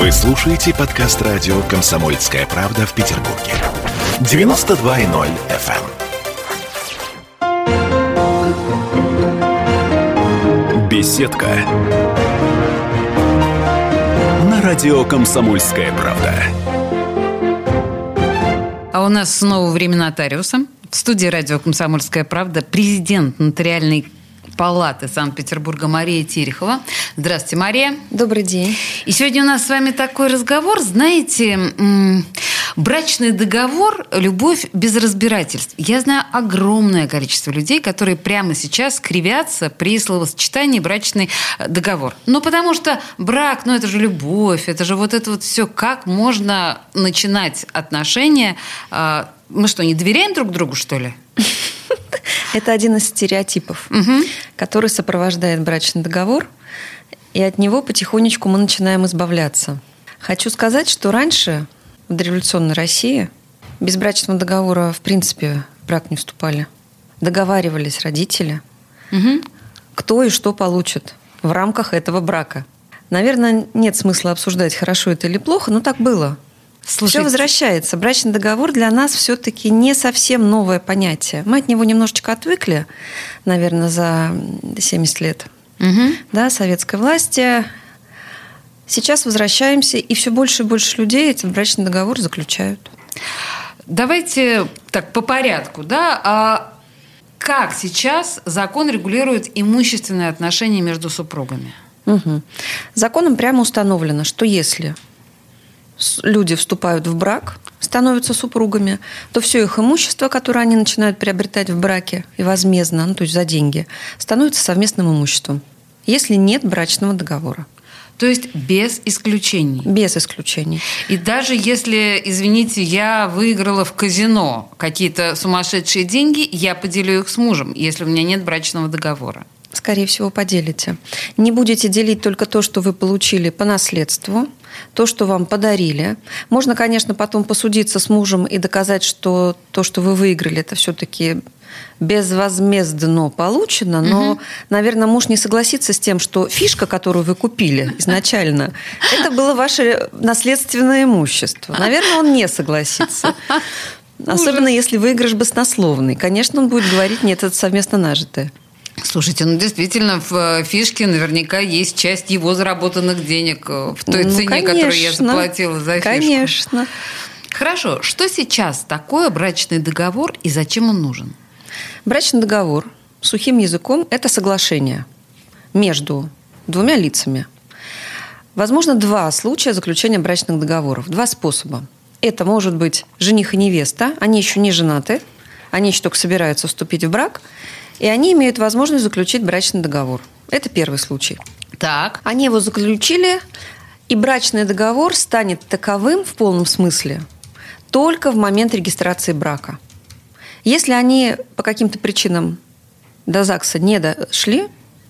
Вы слушаете подкаст радио «Комсомольская правда» в Петербурге. 92.0 FM. эм. Беседка. На радио «Комсомольская правда». А у нас снова время нотариуса. В студии радио «Комсомольская правда» президент нотариальной палаты Санкт-Петербурга Мария Терехова. Здравствуйте, Мария. Добрый день. И сегодня у нас с вами такой разговор, знаете, брачный договор – любовь без разбирательств. Я знаю огромное количество людей, которые прямо сейчас кривятся при словосочетании брачный э, договор. Ну, потому что брак, ну, это же любовь, это же вот это вот все. Как можно начинать отношения? А, мы что, не доверяем друг другу, что ли? Это один из стереотипов, угу. который сопровождает брачный договор, и от него потихонечку мы начинаем избавляться. Хочу сказать, что раньше в дореволюционной России без брачного договора в принципе в брак не вступали. Договаривались родители, угу. кто и что получит в рамках этого брака. Наверное, нет смысла обсуждать, хорошо это или плохо, но так было. Слушайте. Все возвращается. Брачный договор для нас все-таки не совсем новое понятие. Мы от него немножечко отвыкли, наверное, за 70 лет угу. да, советской власти. Сейчас возвращаемся, и все больше и больше людей этот брачный договор заключают. Давайте так по порядку, да? А как сейчас закон регулирует имущественные отношения между супругами? Угу. Законом прямо установлено, что если люди вступают в брак, становятся супругами, то все их имущество, которое они начинают приобретать в браке и возмездно, ну, то есть за деньги, становится совместным имуществом, если нет брачного договора. То есть без исключений. Без исключений. И даже если, извините, я выиграла в казино какие-то сумасшедшие деньги, я поделю их с мужем, если у меня нет брачного договора. Скорее всего, поделите. Не будете делить только то, что вы получили по наследству, то, что вам подарили. Можно, конечно, потом посудиться с мужем и доказать, что то, что вы выиграли, это все-таки безвозмездно получено, но, угу. наверное, муж не согласится с тем, что фишка, которую вы купили изначально, это было ваше наследственное имущество. Наверное, он не согласится. Особенно если выигрыш баснословный. Конечно, он будет говорить, нет, это совместно нажитое. Слушайте, ну действительно в э, фишке наверняка есть часть его заработанных денег э, в той ну, цене, конечно, которую я заплатила за фишку. Конечно. Хорошо, что сейчас такое брачный договор и зачем он нужен? Брачный договор сухим языком – это соглашение между двумя лицами. Возможно, два случая заключения брачных договоров, два способа. Это может быть жених и невеста, они еще не женаты, они еще только собираются вступить в брак – и они имеют возможность заключить брачный договор. Это первый случай. Так. Они его заключили, и брачный договор станет таковым в полном смысле только в момент регистрации брака. Если они по каким-то причинам до ЗАГСа не дошли,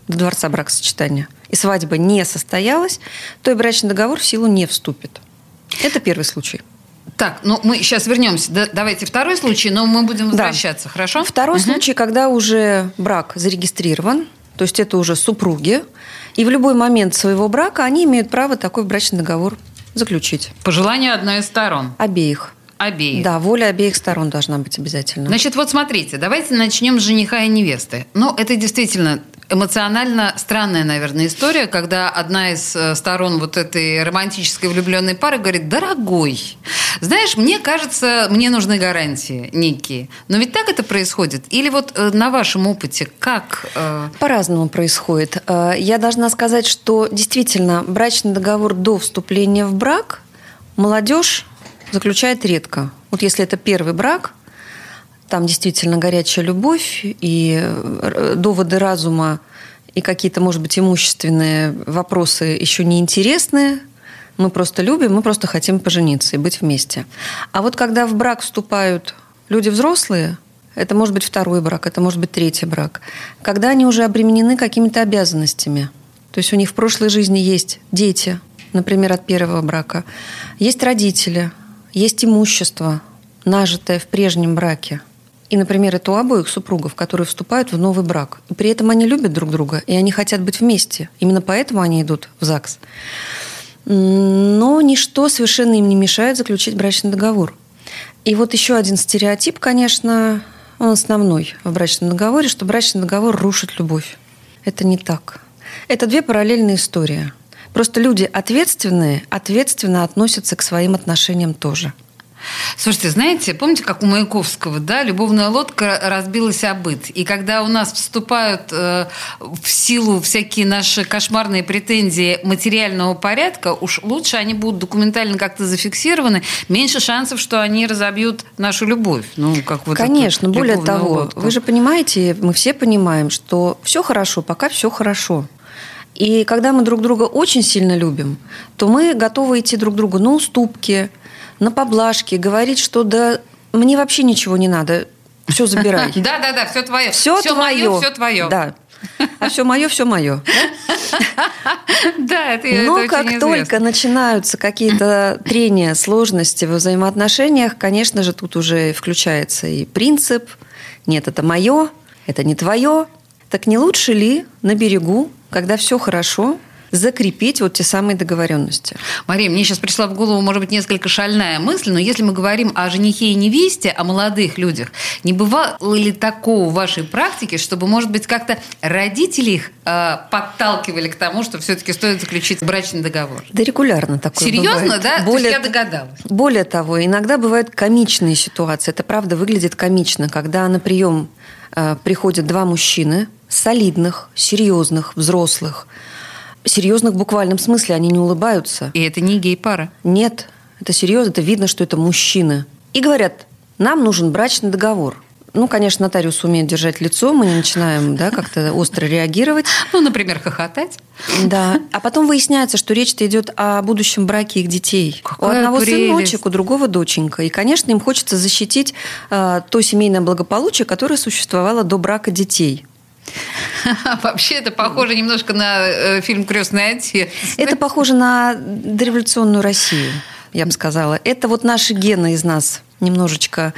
до дворца бракосочетания, и свадьба не состоялась, то и брачный договор в силу не вступит. Это первый случай. Так, ну мы сейчас вернемся. Да, давайте второй случай, но мы будем возвращаться, да. хорошо? Второй угу. случай, когда уже брак зарегистрирован, то есть это уже супруги, и в любой момент своего брака они имеют право такой брачный договор заключить. По желанию одной из сторон. Обеих. Обеих. Да, воля обеих сторон должна быть обязательно. Значит, вот смотрите, давайте начнем с жениха и невесты. Ну, это действительно эмоционально странная, наверное, история, когда одна из э, сторон вот этой романтической влюбленной пары говорит, дорогой, знаешь, мне кажется, мне нужны гарантии некие. Но ведь так это происходит? Или вот э, на вашем опыте как? Э? По-разному происходит. Я должна сказать, что действительно брачный договор до вступления в брак молодежь заключает редко. Вот если это первый брак, там действительно горячая любовь и э, доводы разума и какие-то, может быть, имущественные вопросы еще не интересны. Мы просто любим, мы просто хотим пожениться и быть вместе. А вот когда в брак вступают люди взрослые, это может быть второй брак, это может быть третий брак, когда они уже обременены какими-то обязанностями. То есть у них в прошлой жизни есть дети, например, от первого брака, есть родители, есть имущество, нажитое в прежнем браке – и, например, это у обоих супругов, которые вступают в новый брак. И при этом они любят друг друга, и они хотят быть вместе. Именно поэтому они идут в ЗАГС. Но ничто совершенно им не мешает заключить брачный договор. И вот еще один стереотип, конечно, он основной в брачном договоре, что брачный договор рушит любовь. Это не так. Это две параллельные истории. Просто люди ответственные, ответственно относятся к своим отношениям тоже. Слушайте, знаете, помните, как у Маяковского, да, любовная лодка разбилась о быт. И когда у нас вступают э, в силу всякие наши кошмарные претензии материального порядка, уж лучше они будут документально как-то зафиксированы, меньше шансов, что они разобьют нашу любовь. Ну, как вот Конечно, более того, лодку. вы же понимаете, мы все понимаем, что все хорошо, пока все хорошо. И когда мы друг друга очень сильно любим, то мы готовы идти друг другу на уступки, на поблажки, говорить, что да мне вообще ничего не надо, все забирай. Да, да, да, все твое. Все, твое. все твое. Да. А все мое, все мое. Да, это Но как только начинаются какие-то трения, сложности в взаимоотношениях, конечно же, тут уже включается и принцип. Нет, это мое, это не твое. Так не лучше ли на берегу, когда все хорошо, закрепить вот те самые договоренности. Мария, мне сейчас пришла в голову, может быть, несколько шальная мысль, но если мы говорим о женихе и невесте, о молодых людях, не бывало ли такого в вашей практике, чтобы, может быть, как-то родители их э, подталкивали к тому, что все-таки стоит заключить брачный договор? Да регулярно такое Серьезно, бывает. да? Более, я догадалась. Более того, иногда бывают комичные ситуации. Это правда выглядит комично, когда на прием э, приходят два мужчины, солидных, серьезных, взрослых, серьезных в буквальном смысле, они не улыбаются. И это не гей-пара? Нет, это серьезно, это видно, что это мужчины. И говорят, нам нужен брачный договор. Ну, конечно, нотариус умеет держать лицо, мы не начинаем да, как-то остро реагировать. Ну, например, хохотать. Да. А потом выясняется, что речь-то идет о будущем браке их детей. Какая у одного прелесть. сыночек, у другого доченька. И, конечно, им хочется защитить э, то семейное благополучие, которое существовало до брака детей. Вообще это похоже немножко на э, фильм «Крестный отец». Это похоже на дореволюционную Россию, я бы сказала. Это вот наши гены из нас немножечко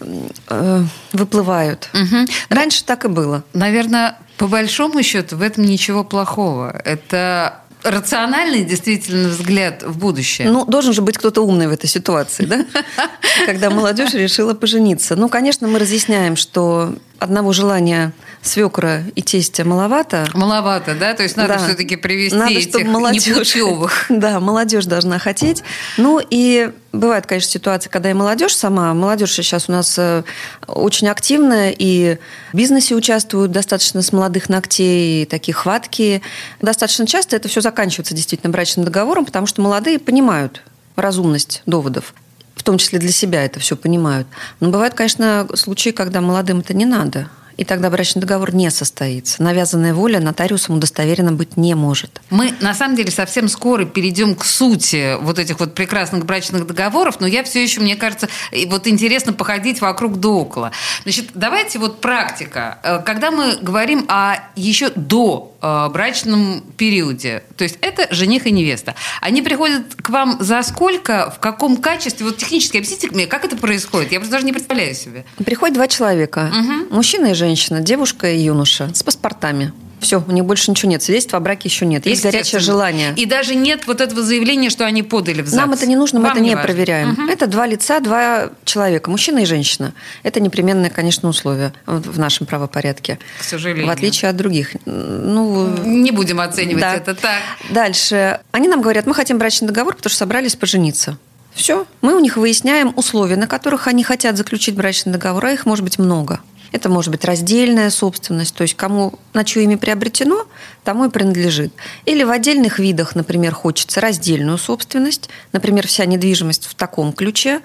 э, выплывают. Угу. Раньше так и было. Наверное, по большому счету в этом ничего плохого. Это рациональный действительно взгляд в будущее. Ну, должен же быть кто-то умный в этой ситуации, да? Когда молодежь решила пожениться. Ну, конечно, мы разъясняем, что одного желания свекра и тестя маловато. Маловато, да? То есть надо да. все-таки привести надо, этих молодежь, непутевых. Да, молодежь должна хотеть. Ну и бывает, конечно, ситуация, когда и молодежь сама. Молодежь сейчас у нас э, очень активная и в бизнесе участвуют достаточно с молодых ногтей, такие хватки. Достаточно часто это все заканчивается действительно брачным договором, потому что молодые понимают разумность доводов в том числе для себя это все понимают. Но бывают, конечно, случаи, когда молодым это не надо и тогда брачный договор не состоится. Навязанная воля нотариусом удостоверена быть не может. Мы, на самом деле, совсем скоро перейдем к сути вот этих вот прекрасных брачных договоров, но я все еще, мне кажется, вот интересно походить вокруг да около. Значит, давайте вот практика. Э, когда мы говорим о еще до э, брачном периоде, то есть это жених и невеста, они приходят к вам за сколько, в каком качестве? Вот технически объясните мне, как это происходит? Я просто даже не представляю себе. Приходят два человека, угу. мужчина и женщина женщина, девушка и юноша с паспортами. Все, у них больше ничего нет. Свидетельства о браке еще нет. Есть горячее желание. И даже нет вот этого заявления, что они подали в ЗАГС. Нам это не нужно, мы Вам это не, не проверяем. Угу. Это два лица, два человека, мужчина и женщина. Это непременное, конечно, условие в нашем правопорядке. К сожалению. В отличие от других. Ну, не будем оценивать да. это так. Дальше. Они нам говорят, мы хотим брачный договор, потому что собрались пожениться. Все. Мы у них выясняем условия, на которых они хотят заключить брачный договор, а их может быть много. Это может быть раздельная собственность, то есть кому на чье имя приобретено, тому и принадлежит. Или в отдельных видах, например, хочется раздельную собственность, например, вся недвижимость в таком ключе,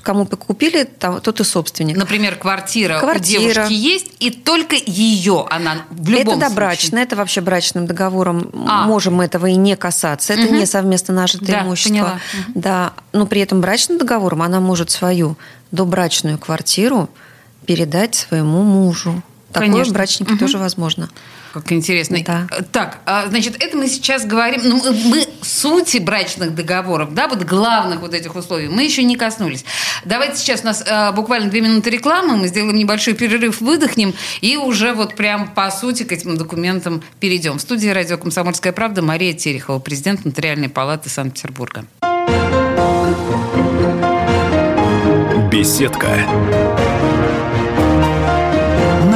кому купили, тот и собственник. Например, квартира, квартира. у девушки есть, и только ее она в любом Это добрачно, случае. это вообще брачным договором а. можем этого и не касаться. Это угу. не совместно нажитое да, имущество. Поняла. Угу. Да, но при этом брачным договором она может свою добрачную квартиру передать своему мужу. Такое Конечно. в брачнике угу. тоже возможно. Как интересно. Да. Так, а, значит, это мы сейчас говорим, ну, мы сути брачных договоров, да, вот главных вот этих условий, мы еще не коснулись. Давайте сейчас у нас а, буквально две минуты рекламы, мы сделаем небольшой перерыв, выдохнем и уже вот прям по сути к этим документам перейдем. В студии радио «Комсомольская правда» Мария Терехова, президент Нотариальной палаты Санкт-Петербурга. Беседка.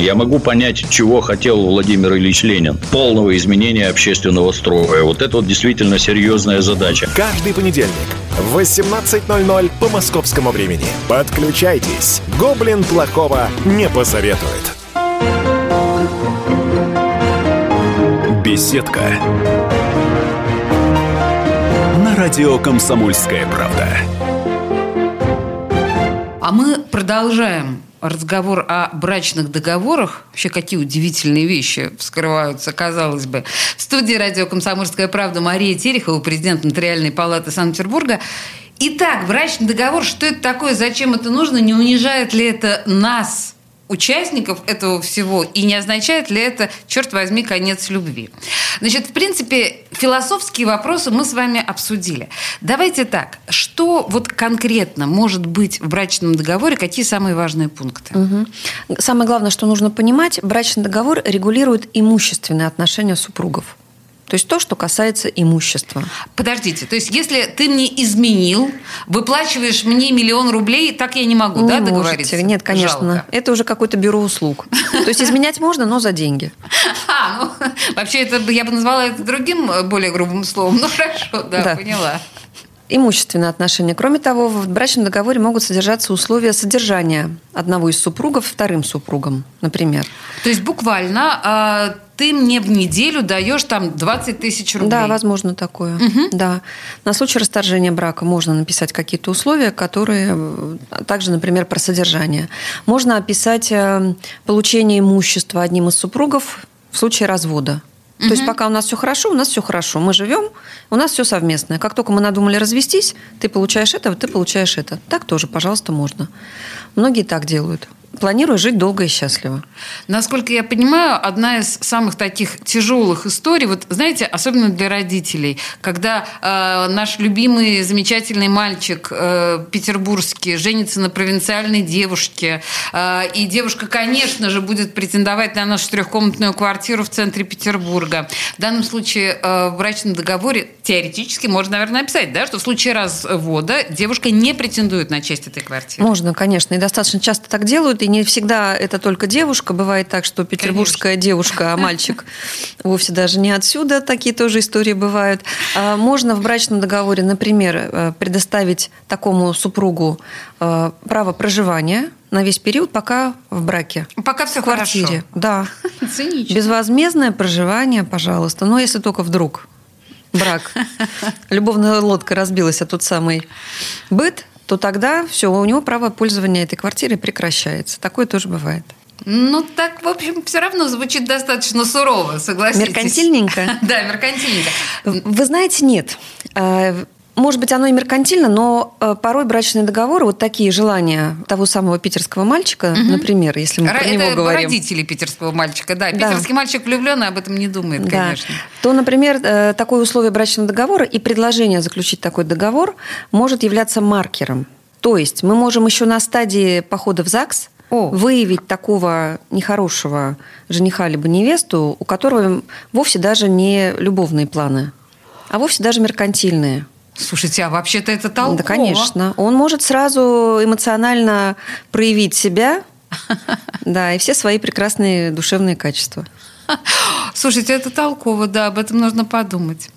Я могу понять, чего хотел Владимир Ильич Ленин. Полного изменения общественного строя. Вот это вот действительно серьезная задача. Каждый понедельник в 18.00 по московскому времени. Подключайтесь. Гоблин плохого не посоветует. Беседка. На радио «Комсомольская правда». А мы продолжаем разговор о брачных договорах. Вообще, какие удивительные вещи вскрываются, казалось бы. В студии радио «Комсомольская правда» Мария Терехова, президент Нотариальной палаты Санкт-Петербурга. Итак, брачный договор, что это такое, зачем это нужно, не унижает ли это нас, участников этого всего, и не означает ли это, черт возьми, конец любви. Значит, в принципе, философские вопросы мы с вами обсудили. Давайте так, что вот конкретно может быть в брачном договоре, какие самые важные пункты? Угу. Самое главное, что нужно понимать, брачный договор регулирует имущественные отношения супругов. То есть то, что касается имущества. Подождите, то есть если ты мне изменил, выплачиваешь мне миллион рублей, так я не могу, не да, можете. договориться? Нет, конечно. Жалко. Это уже какое-то бюро услуг. То есть изменять можно, но за деньги. А, ну, вообще это я бы назвала это другим, более грубым словом. Ну хорошо, да, Да. поняла. Имущественные отношения. Кроме того, в брачном договоре могут содержаться условия содержания одного из супругов вторым супругом, например. То есть буквально а, ты мне в неделю даешь там 20 тысяч рублей. Да, возможно такое. Да. На случай расторжения брака можно написать какие-то условия, которые э, также, например, про содержание. Можно описать э, получение имущества одним из супругов в случае развода. То есть пока у нас все хорошо, у нас все хорошо. Мы живем, у нас все совместное. Как только мы надумали развестись, ты получаешь это, ты получаешь это. Так тоже, пожалуйста, можно. Многие так делают. Планируя жить долго и счастливо. Насколько я понимаю, одна из самых таких тяжелых историй, вот знаете, особенно для родителей, когда э, наш любимый замечательный мальчик э, петербургский женится на провинциальной девушке, э, и девушка, конечно же, будет претендовать на нашу трехкомнатную квартиру в центре Петербурга. В данном случае э, в брачном договоре теоретически можно, наверное, написать, да, что в случае развода девушка не претендует на часть этой квартиры. Можно, конечно, и достаточно часто так делают, и не всегда это только девушка. Бывает так, что петербургская девушка, а мальчик вовсе даже не отсюда. Такие тоже истории бывают. А Можно в брачном договоре, например, э, предоставить такому супругу э, право проживания на весь период, пока в браке. Пока все В квартире. Да. хорошо. Цинично. Безвозмездное проживание, пожалуйста. Но если только вдруг брак, любовная лодка разбилась, а тот самый быт, то тогда все, у него право пользования этой квартирой прекращается. Такое тоже бывает. Ну, так, в общем, все равно звучит достаточно сурово, согласитесь. Меркантильненько? Да, меркантильненько. Вы знаете, нет. Может быть, оно и меркантильно, но э, порой брачные договоры, вот такие желания того самого питерского мальчика, например, если мы Ра- про него Это говорим. родители питерского мальчика, да. Да. Питерский мальчик влюбленный об этом не думает, Да. конечно. То, например, э, такое условие брачного договора и предложение заключить такой договор может являться маркером. То есть мы можем еще на стадии похода в ЗАГС О. выявить такого нехорошего жениха либо невесту, у которого вовсе даже не любовные планы, а вовсе даже меркантильные. Слушайте, а вообще-то это толково. Да, конечно. Он может сразу эмоционально проявить себя, да, и все свои прекрасные душевные качества. Слушайте, это толково, да, об этом нужно подумать.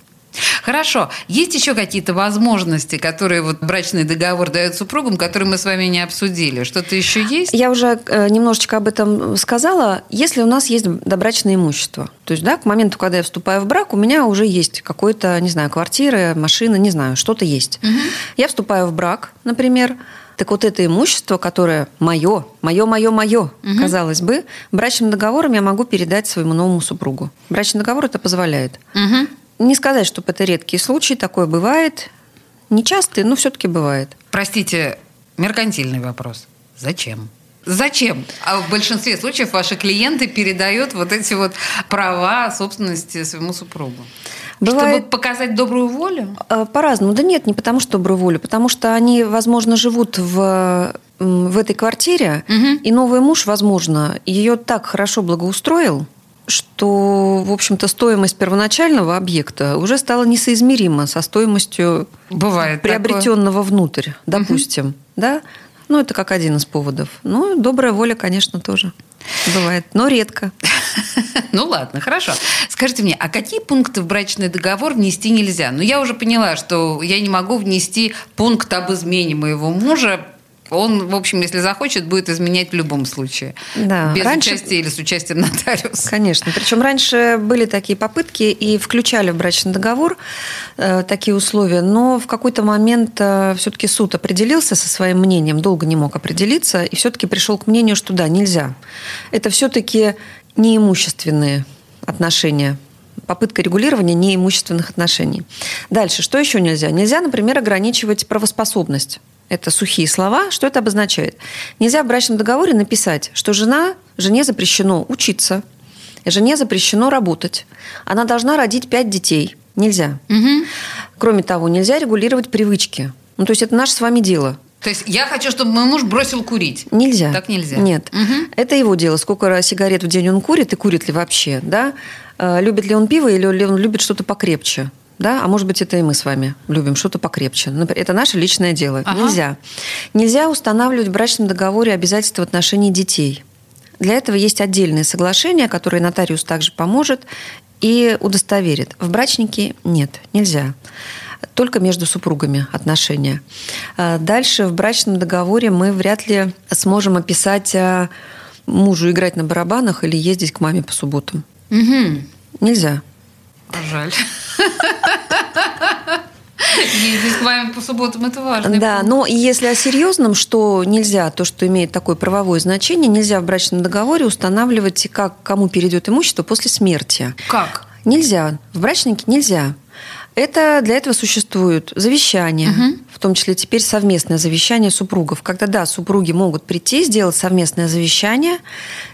Хорошо. Есть еще какие-то возможности, которые вот брачный договор дает супругам, которые мы с вами не обсудили? Что-то еще есть? Я уже э, немножечко об этом сказала. Если у нас есть добрачное имущество, то есть, да, к моменту, когда я вступаю в брак, у меня уже есть какой-то, не знаю, квартира, машина, не знаю, что-то есть. Угу. Я вступаю в брак, например, так вот это имущество, которое мое, мое, мое, мое, угу. казалось бы, брачным договором я могу передать своему новому супругу. Брачный договор это позволяет. Угу. Не сказать, чтобы это редкий случай, такое бывает. Нечастый, но все-таки бывает. Простите, меркантильный вопрос. Зачем? Зачем? А в большинстве случаев ваши клиенты передают вот эти вот права собственности своему супругу. Бывает... Чтобы показать добрую волю? А, по-разному. Да нет, не потому что добрую волю, потому что они, возможно, живут в, в этой квартире, угу. и новый муж, возможно, ее так хорошо благоустроил, что, в общем-то, стоимость первоначального объекта уже стала несоизмерима со стоимостью Бывает приобретенного такое. внутрь, допустим. Угу. Да? Ну, это как один из поводов. Ну, добрая воля, конечно, тоже бывает, но редко. Ну ладно, хорошо. Скажите мне, а какие пункты в брачный договор внести нельзя? Ну, я уже поняла, что я не могу внести пункт об измене моего мужа он, в общем, если захочет, будет изменять в любом случае. Да. Без раньше... участия или с участием нотариуса. Конечно. Причем раньше были такие попытки и включали в брачный договор э, такие условия, но в какой-то момент э, все-таки суд определился со своим мнением, долго не мог определиться, и все-таки пришел к мнению, что да, нельзя. Это все-таки неимущественные отношения попытка регулирования неимущественных отношений. Дальше, что еще нельзя? Нельзя, например, ограничивать правоспособность это сухие слова. Что это обозначает? Нельзя в брачном договоре написать, что жена, жене запрещено учиться, жене запрещено работать. Она должна родить пять детей. Нельзя. Угу. Кроме того, нельзя регулировать привычки. Ну, то есть это наше с вами дело. То есть я хочу, чтобы мой муж бросил курить. Нельзя. Так нельзя. Нет. Угу. Это его дело. Сколько сигарет в день он курит и курит ли вообще, да? Э, любит ли он пиво или он любит что-то покрепче? да, а может быть, это и мы с вами любим что-то покрепче. Это наше личное дело. Ага. Нельзя. Нельзя устанавливать в брачном договоре обязательства в отношении детей. Для этого есть отдельные соглашения, которые нотариус также поможет и удостоверит. В брачнике нет, нельзя. Только между супругами отношения. А дальше в брачном договоре мы вряд ли сможем описать а, мужу играть на барабанах или ездить к маме по субботам. Угу. Нельзя. Жаль. Ездить с вами по субботам – это важно. Да, пункт. но если о серьезном, что нельзя, то, что имеет такое правовое значение, нельзя в брачном договоре устанавливать, как кому перейдет имущество после смерти. Как? Нельзя. В брачнике нельзя. Это для этого существуют завещания, угу. В том числе теперь совместное завещание супругов. Когда, да, супруги могут прийти, сделать совместное завещание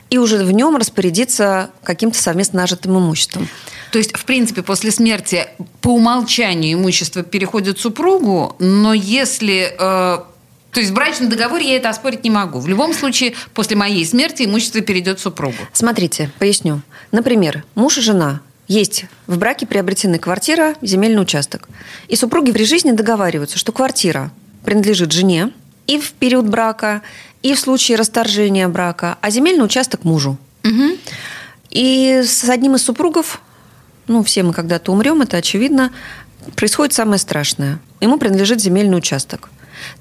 и уже в нем распорядиться каким-то совместно нажитым имуществом. То есть, в принципе, после смерти по умолчанию имущество переходит супругу, но если... Э, то есть в брачном договоре я это оспорить не могу. В любом случае, после моей смерти имущество перейдет супругу. Смотрите, поясню. Например, муж и жена есть в браке приобретены квартира, земельный участок. И супруги при жизни договариваются, что квартира принадлежит жене и в период брака, и в случае расторжения брака, а земельный участок мужу. Угу. И с одним из супругов ну, все мы когда-то умрем, это очевидно, происходит самое страшное. Ему принадлежит земельный участок.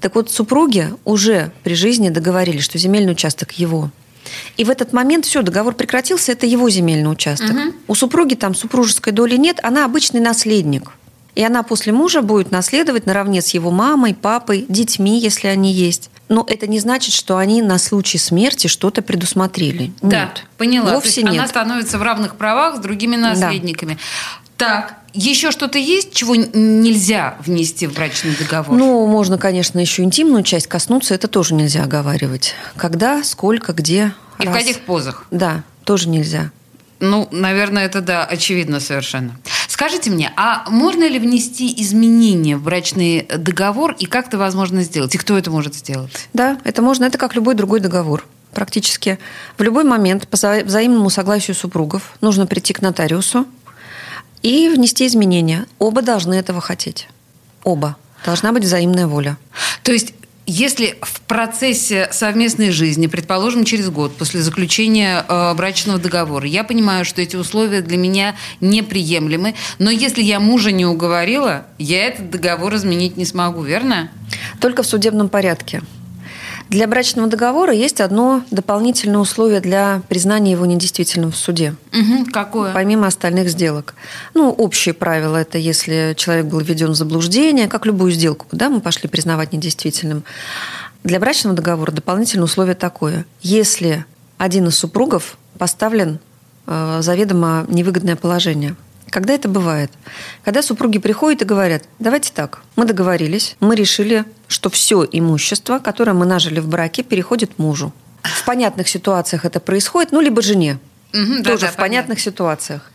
Так вот, супруги уже при жизни договорились, что земельный участок его. И в этот момент все, договор прекратился, это его земельный участок. Угу. У супруги там супружеской доли нет, она обычный наследник. И она после мужа будет наследовать наравне с его мамой, папой, детьми, если они есть. Но это не значит, что они на случай смерти что-то предусмотрели. Да, нет. поняла. Вовсе нет. Она становится в равных правах с другими наследниками. Да. Так, еще что-то есть, чего нельзя внести в брачный договор? Ну, можно, конечно, еще интимную часть коснуться, это тоже нельзя оговаривать. Когда, сколько, где. И раз. в каких позах? Да, тоже нельзя. Ну, наверное, это да, очевидно совершенно. Скажите мне, а можно ли внести изменения в брачный договор и как это возможно сделать? И кто это может сделать? Да, это можно. Это как любой другой договор. Практически в любой момент по взаимному согласию супругов нужно прийти к нотариусу и внести изменения. Оба должны этого хотеть. Оба. Должна быть взаимная воля. То есть если в процессе совместной жизни, предположим, через год после заключения э, брачного договора, я понимаю, что эти условия для меня неприемлемы, но если я мужа не уговорила, я этот договор изменить не смогу, верно? Только в судебном порядке. Для брачного договора есть одно дополнительное условие для признания его недействительным в суде. Угу, какое? Помимо остальных сделок. Ну, общие правила – это если человек был введен в заблуждение, как любую сделку, да, мы пошли признавать недействительным. Для брачного договора дополнительное условие такое. Если один из супругов поставлен э, заведомо невыгодное положение – когда это бывает? Когда супруги приходят и говорят, давайте так, мы договорились, мы решили, что все имущество, которое мы нажили в браке, переходит мужу. В понятных ситуациях это происходит, ну, либо жене. Угу, Тоже да, в понятных ситуациях.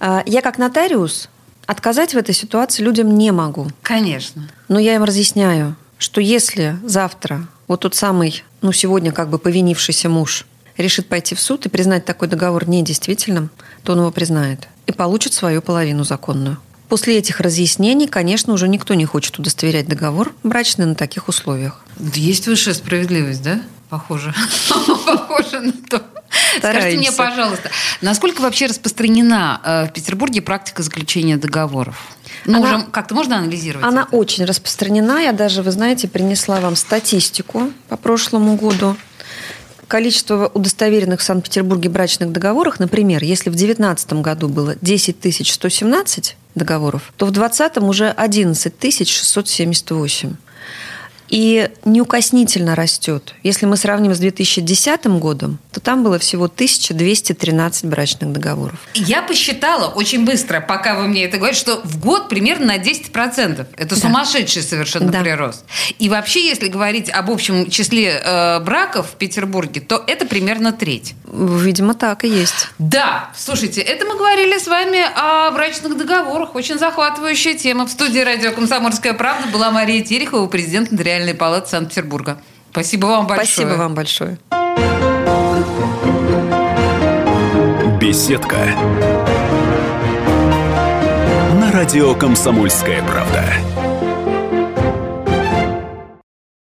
А, я как нотариус отказать в этой ситуации людям не могу. Конечно. Но я им разъясняю, что если завтра вот тот самый, ну, сегодня как бы повинившийся муж решит пойти в суд и признать такой договор недействительным, то он его признает и получит свою половину законную. После этих разъяснений, конечно, уже никто не хочет удостоверять договор брачный на таких условиях. Есть высшая справедливость, да? Похоже. Похоже на то. Скажите мне, пожалуйста, насколько вообще распространена э, в Петербурге практика заключения договоров? Ну, она, уже как-то можно анализировать? Она это? очень распространена. Я даже, вы знаете, принесла вам статистику по прошлому году количество удостоверенных в Санкт-Петербурге брачных договорах, например, если в 2019 году было 10 117 договоров, то в 2020 уже 11 678 и неукоснительно растет. Если мы сравним с 2010 годом, то там было всего 1213 брачных договоров. Я посчитала очень быстро, пока вы мне это говорите, что в год примерно на 10%. Это да. сумасшедший совершенно да. прирост. И вообще, если говорить об общем числе э, браков в Петербурге, то это примерно треть. Видимо, так и есть. Да. Слушайте, это мы говорили с вами о брачных договорах. Очень захватывающая тема. В студии радио «Комсомольская правда» была Мария Терехова, президент Нотариальной Нотариальной палаты Санкт-Петербурга. Спасибо вам большое. Спасибо вам большое. Беседка. На радио «Комсомольская правда».